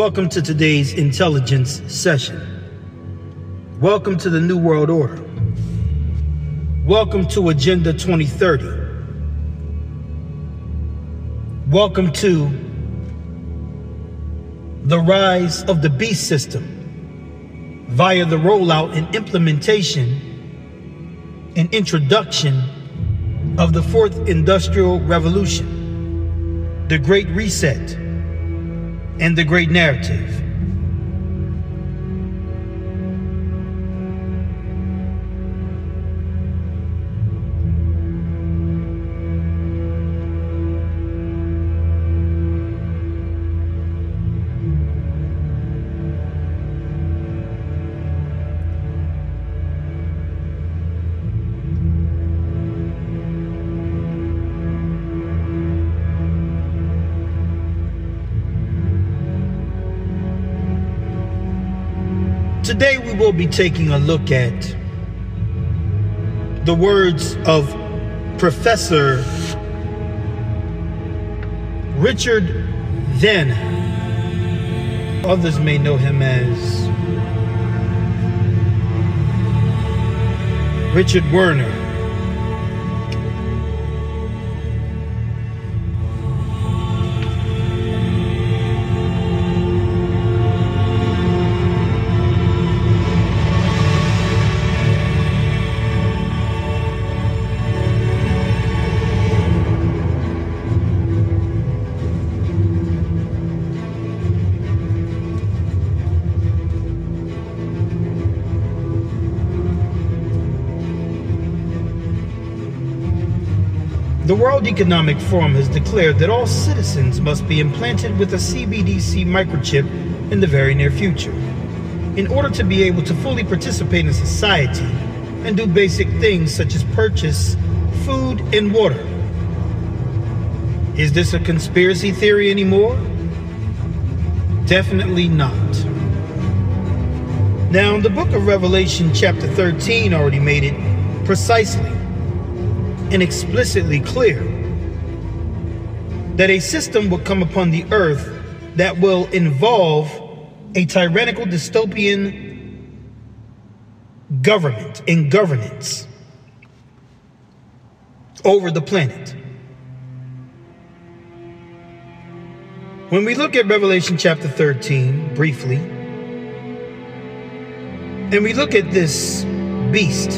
Welcome to today's intelligence session. Welcome to the New World Order. Welcome to Agenda 2030. Welcome to the rise of the beast system via the rollout and implementation and introduction of the fourth industrial revolution, the Great Reset, and the Great Narrative. Today we will be taking a look at the words of Professor Richard Then. Others may know him as Richard Werner. The World Economic Forum has declared that all citizens must be implanted with a CBDC microchip in the very near future in order to be able to fully participate in society and do basic things such as purchase food and water. Is this a conspiracy theory anymore? Definitely not. Now, the book of Revelation, chapter 13, already made it precisely and explicitly clear that a system will come upon the earth that will involve a tyrannical dystopian government and governance over the planet. When we look at Revelation chapter 13 briefly, and we look at this beast,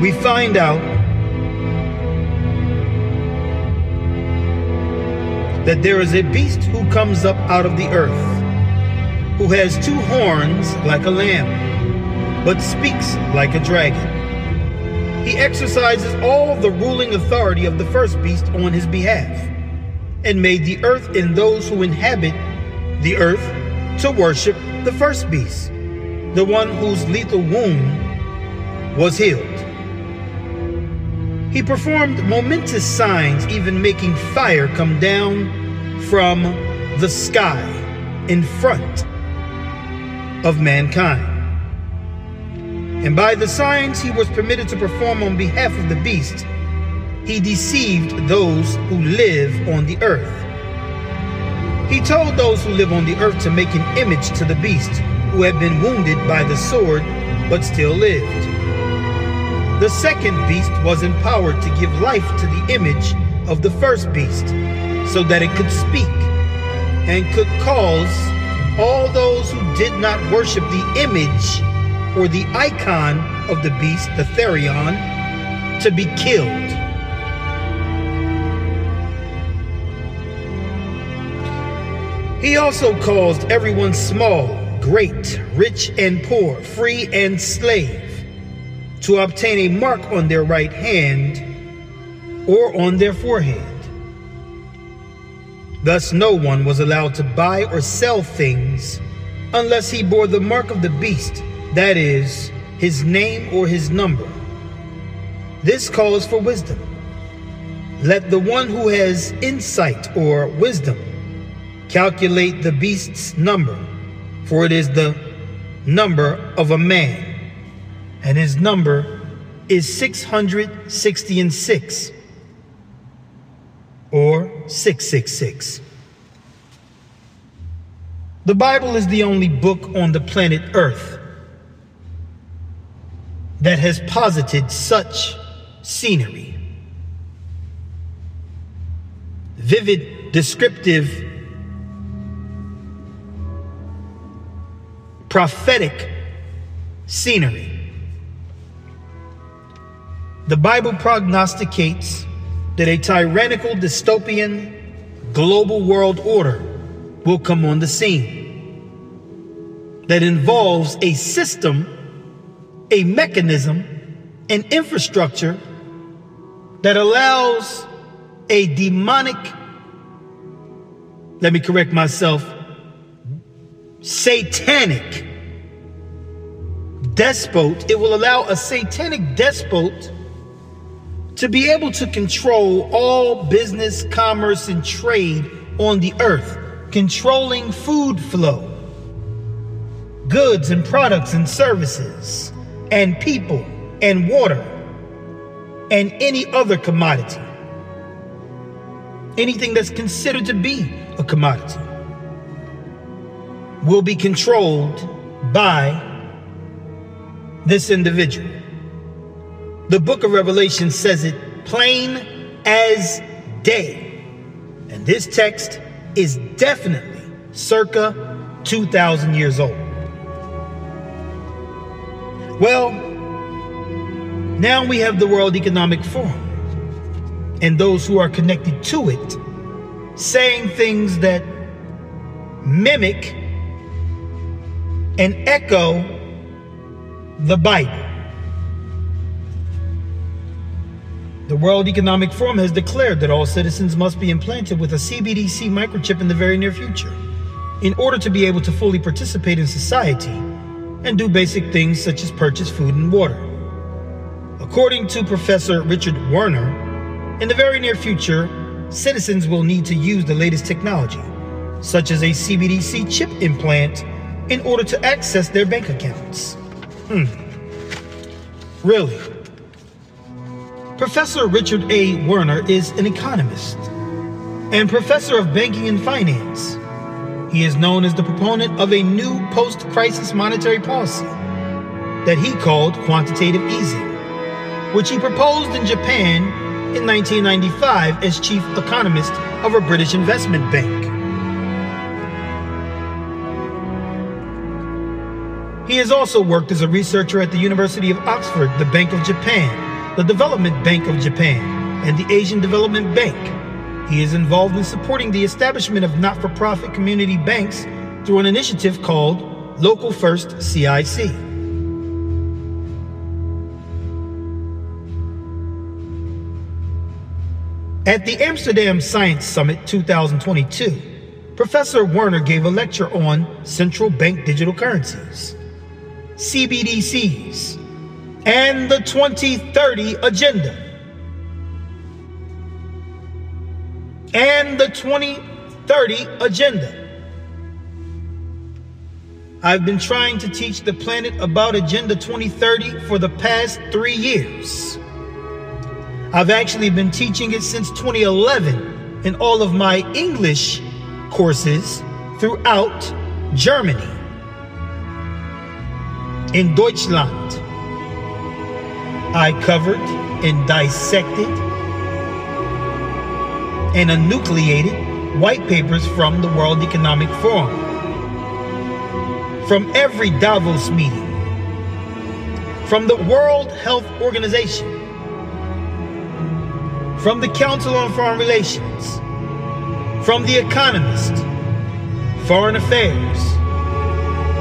we find out that there is a beast who comes up out of the earth, who has two horns like a lamb, but speaks like a dragon. He exercises all the ruling authority of the first beast on his behalf, and made the earth and those who inhabit the earth to worship the first beast, the one whose lethal wound was healed. He performed momentous signs, even making fire come down from the sky in front of mankind. And by the signs he was permitted to perform on behalf of the beast, he deceived those who live on the earth. He told those who live on the earth to make an image to the beast who had been wounded by the sword but still lived. The second beast was empowered to give life to the image of the first beast so that it could speak and could cause all those who did not worship the image or the icon of the beast, the Therion, to be killed. He also caused everyone small, great, rich and poor, free and slave to obtain a mark on their right hand or on their forehead. Thus, no one was allowed to buy or sell things unless he bore the mark of the beast, that is, his name or his number. This calls for wisdom. Let the one who has insight or wisdom calculate the beast's number, for it is the number of a man and his number is 660 and 6 or 666. The Bible is the only book on the planet Earth that has posited such scenery. Vivid, descriptive, prophetic scenery. The Bible prognosticates that a tyrannical dystopian global world order will come on the scene that involves a system, a mechanism, an infrastructure that allows a demonic, let me correct myself, satanic despot, it will allow a satanic despot to be able to control all business, commerce, and trade on the earth, controlling food flow, goods and products and services, and people and water, and any other commodity. Anything that's considered to be a commodity will be controlled by this individual. The book of Revelation says it plain as day. And this text is definitely circa 2,000 years old. Well, now we have the World Economic Forum and those who are connected to it saying things that mimic and echo the Bible. The World Economic Forum has declared that all citizens must be implanted with a CBDC microchip in the very near future in order to be able to fully participate in society and do basic things such as purchase food and water. According to Professor Richard Werner, in the very near future, citizens will need to use the latest technology, such as a CBDC chip implant, in order to access their bank accounts. Hmm. Really? Professor Richard A. Werner is an economist and professor of banking and finance. He is known as the proponent of a new post crisis monetary policy that he called quantitative easing, which he proposed in Japan in 1995 as chief economist of a British investment bank. He has also worked as a researcher at the University of Oxford, the Bank of Japan, the Development Bank of Japan, and the Asian Development Bank. He is involved in supporting the establishment of not for profit community banks through an initiative called Local First CIC. At the Amsterdam Science Summit 2022, Professor Werner gave a lecture on central bank digital currencies, CBDCs, and the 2030 Agenda. And the 2030 Agenda. I've been trying to teach the planet about Agenda 2030 for the past three years. I've actually been teaching it since 2011 in all of my English courses throughout Germany, in Deutschland, I covered and dissected and enucleated white papers from the World Economic Forum, from every Davos meeting, from the World Health Organization, from the Council on Foreign Relations, from The Economist, Foreign Affairs,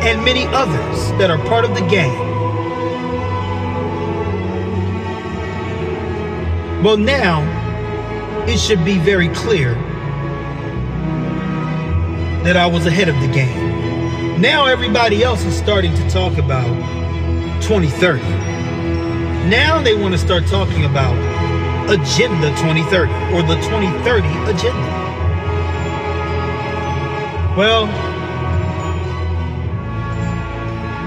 and many others that are part of the gang. Well, now it should be very clear that I was ahead of the game. Now everybody else is starting to talk about 2030. Now they want to start talking about Agenda 2030 or the 2030 Agenda. Well,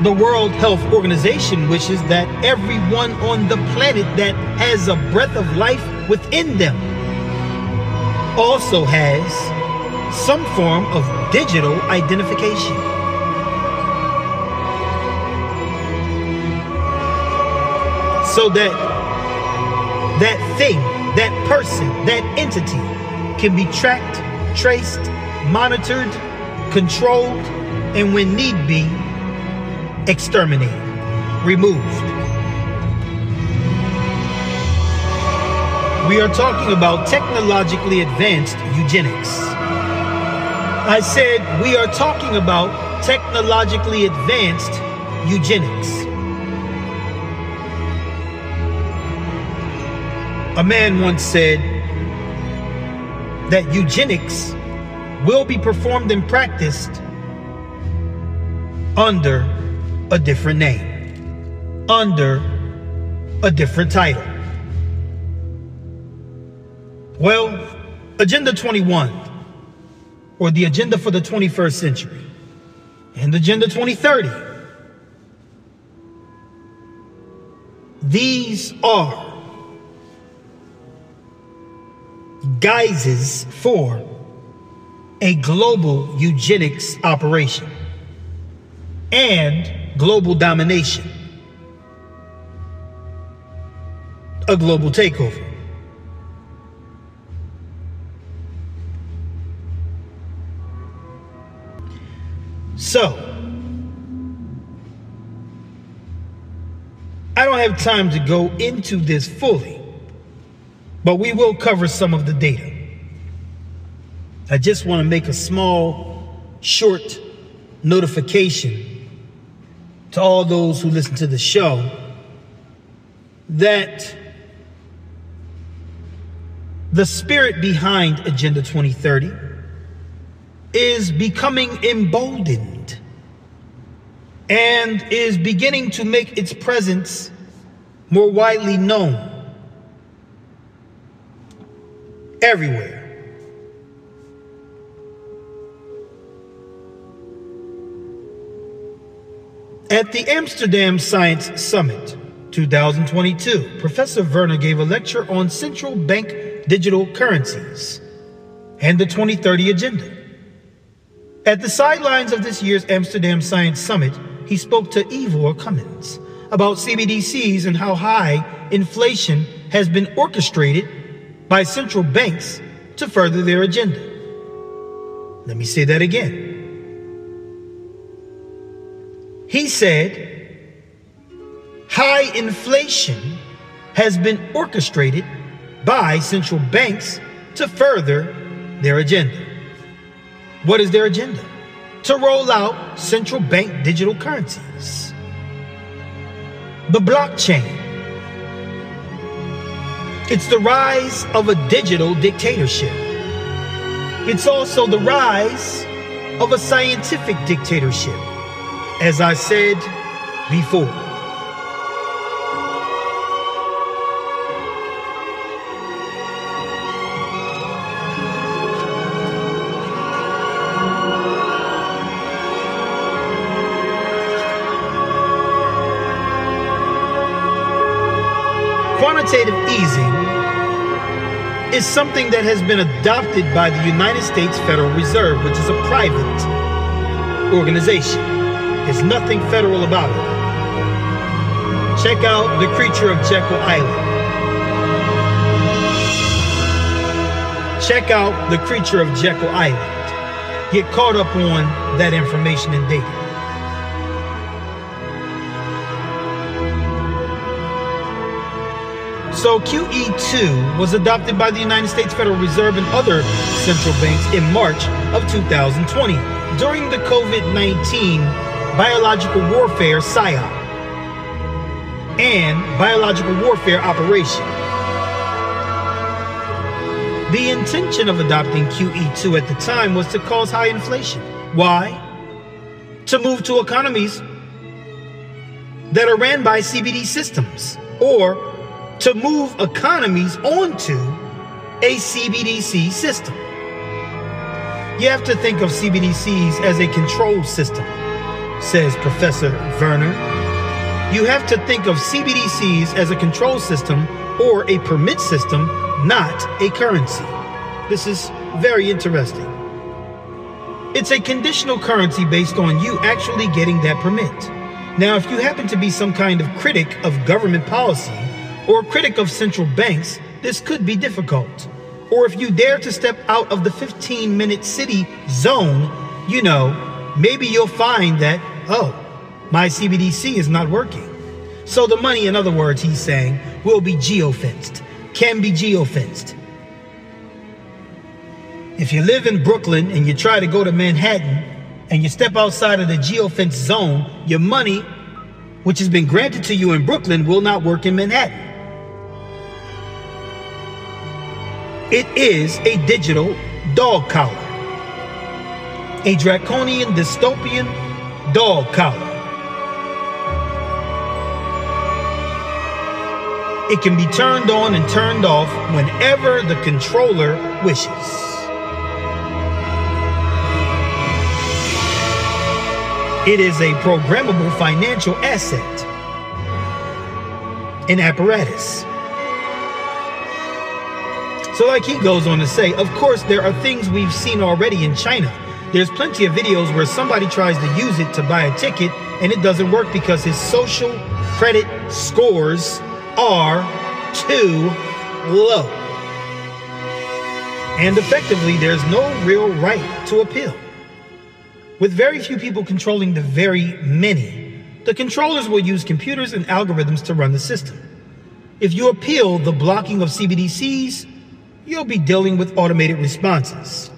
the World Health Organization wishes that everyone on the planet that has a breath of life within them also has some form of digital identification. So that that thing, that person, that entity can be tracked, traced, monitored, controlled, and when need be, exterminated, removed. We are talking about technologically advanced eugenics. I said we are talking about technologically advanced eugenics. A man once said that eugenics will be performed and practiced under a different name, under a different title. Well, Agenda 21, or the agenda for the 21st century, and Agenda 2030, these are guises for a global eugenics operation and global domination, a global takeover. So, I don't have time to go into this fully, but we will cover some of the data. I just want to make a small, short notification to all those who listen to the show that the spirit behind Agenda 2030 is becoming emboldened and is beginning to make its presence more widely known everywhere. At the Amsterdam Science Summit 2022, Professor Werner gave a lecture on central bank digital currencies and the 2030 agenda. At the sidelines of this year's Amsterdam Science Summit, he spoke to Ivor Cummins about CBDCs and how high inflation has been orchestrated by central banks to further their agenda. Let me say that again. Said, high inflation has been orchestrated by central banks to further their agenda. What is their agenda? To roll out central bank digital currencies. The blockchain. It's the rise of a digital dictatorship. It's also the rise of a scientific dictatorship as I said before. Quantitative easing is something that has been adopted by the United States Federal Reserve, which is a private organization. There's nothing federal about it. Check out The Creature of Jekyll Island. Check out The Creature of Jekyll Island. Get caught up on that information and data. So QE2 was adopted by the United States Federal Reserve and other central banks in March of 2020 during the COVID-19 biological warfare PSYOP and biological warfare operation. The intention of adopting QE2 at the time was to cause high inflation. Why? To move to economies that are ran by CBD systems or to move economies onto a CBDC system. You have to think of CBDCs as a control system says Professor Werner. You have to think of CBDCs as a control system or a permit system, not a currency. This is very interesting. It's a conditional currency based on you actually getting that permit. Now, if you happen to be some kind of critic of government policy or critic of central banks, this could be difficult. Or if you dare to step out of the 15 minute city zone, you know, maybe you'll find that, oh, my CBDC is not working. So the money, in other words, he's saying, will be geofenced, can be geofenced. If you live in Brooklyn and you try to go to Manhattan and you step outside of the geofence zone, your money, which has been granted to you in Brooklyn, will not work in Manhattan. It is a digital dog collar, a draconian dystopian dog collar. It can be turned on and turned off whenever the controller wishes. It is a programmable financial asset, an apparatus. So, like he goes on to say, of course, there are things we've seen already in China. There's plenty of videos where somebody tries to use it to buy a ticket and it doesn't work because his social credit scores are too low. And effectively, there's no real right to appeal. With very few people controlling the very many, the controllers will use computers and algorithms to run the system. If you appeal the blocking of CBDCs, you'll be dealing with automated responses.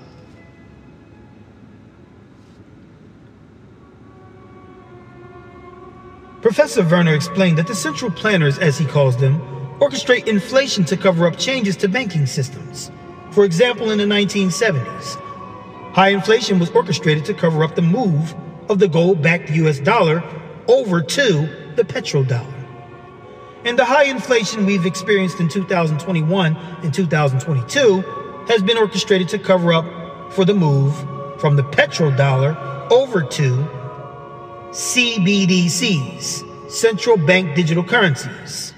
Professor Werner explained that the central planners, as he calls them, orchestrate inflation to cover up changes to banking systems. For example, in the 1970s, High inflation was orchestrated to cover up the move of the gold backed US dollar over to the petrodollar. And the high inflation we've experienced in 2021 and 2022 has been orchestrated to cover up for the move from the petrodollar over to CBDCs, central bank digital currencies.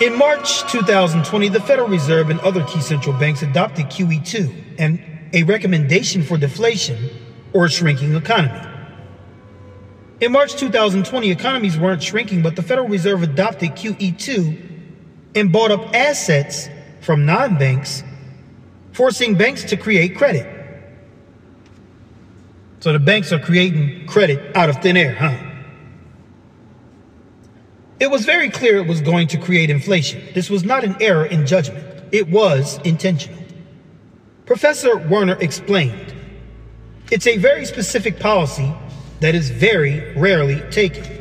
In March 2020, the Federal Reserve and other key central banks adopted QE2 and a recommendation for deflation or a shrinking economy. In March 2020, economies weren't shrinking, but the Federal Reserve adopted QE2 and bought up assets from non banks, forcing banks to create credit. So the banks are creating credit out of thin air, huh? It was very clear it was going to create inflation. This was not an error in judgment, it was intentional. Professor Werner explained it's a very specific policy that is very rarely taken.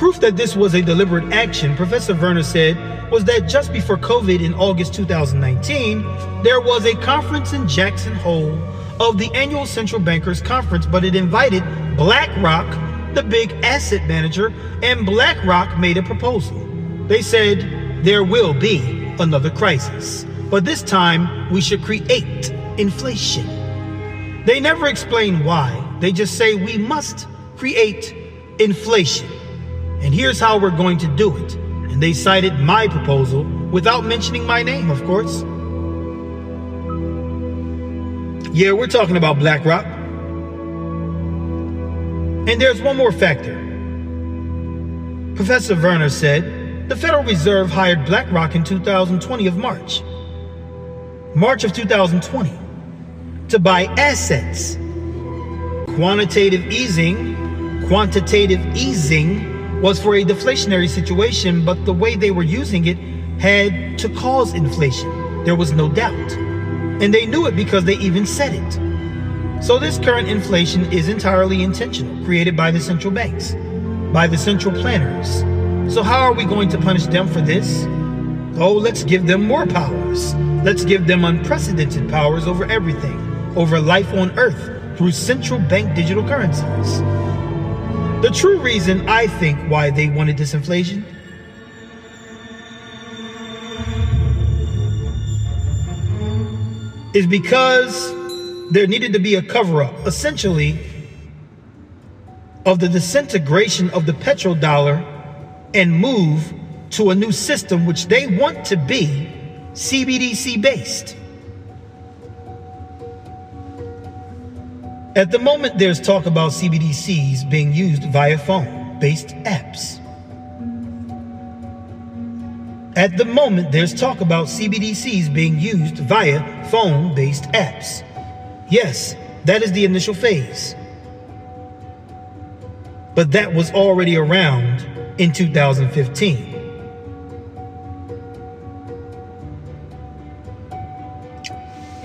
Proof that this was a deliberate action, Professor Werner said, was that just before COVID in August 2019, there was a conference in Jackson Hole of the annual Central Bankers Conference, but it invited BlackRock the big asset manager, and BlackRock made a proposal. They said there will be another crisis, but this time we should create inflation. They never explain why, they just say we must create inflation. And here's how we're going to do it. And they cited my proposal without mentioning my name, of course. Yeah, we're talking about BlackRock. And there's one more factor. Professor Werner said the Federal Reserve hired BlackRock in 2020 of March. March of 2020 to buy assets. Quantitative easing, quantitative easing was for a deflationary situation, but the way they were using it had to cause inflation. There was no doubt. And they knew it because they even said it. So this current inflation is entirely intentional, created by the central banks, by the central planners. So how are we going to punish them for this? Oh, let's give them more powers. Let's give them unprecedented powers over everything, over life on earth, through central bank digital currencies. The true reason I think why they wanted this inflation is because there needed to be a cover up, essentially, of the disintegration of the petrodollar and move to a new system which they want to be CBDC based. At the moment, there's talk about CBDCs being used via phone based apps. At the moment, there's talk about CBDCs being used via phone based apps. Yes, that is the initial phase. But that was already around in 2015.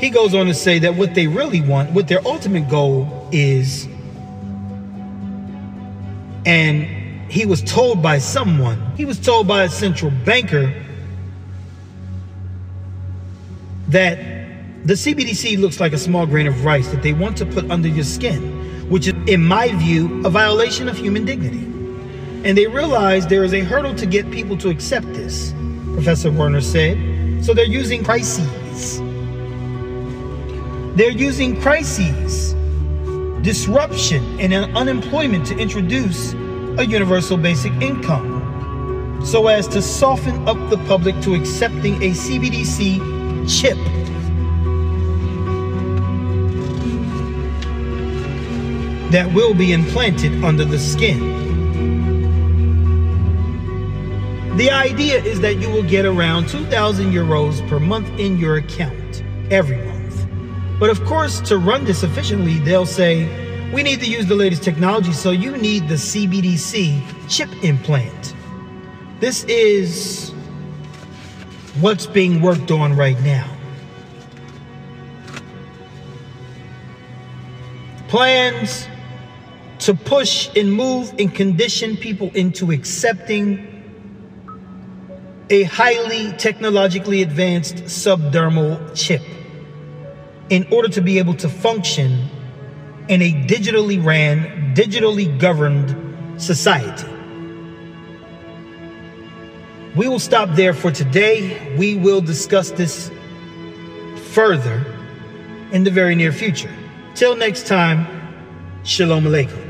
He goes on to say that what they really want, what their ultimate goal is, and he was told by someone, he was told by a central banker that the CBDC looks like a small grain of rice that they want to put under your skin, which is, in my view, a violation of human dignity. And they realize there is a hurdle to get people to accept this, Professor Werner said. So they're using crises. They're using crises, disruption, and unemployment to introduce a universal basic income so as to soften up the public to accepting a CBDC chip. That will be implanted under the skin. The idea is that you will get around 2,000 euros per month in your account every month. But of course, to run this efficiently, they'll say, we need to use the latest technology, so you need the CBDC chip implant. This is what's being worked on right now. Plans to push and move and condition people into accepting a highly technologically advanced subdermal chip in order to be able to function in a digitally ran, digitally governed society. We will stop there for today. We will discuss this further in the very near future. Till next time, Shalom Aleichem.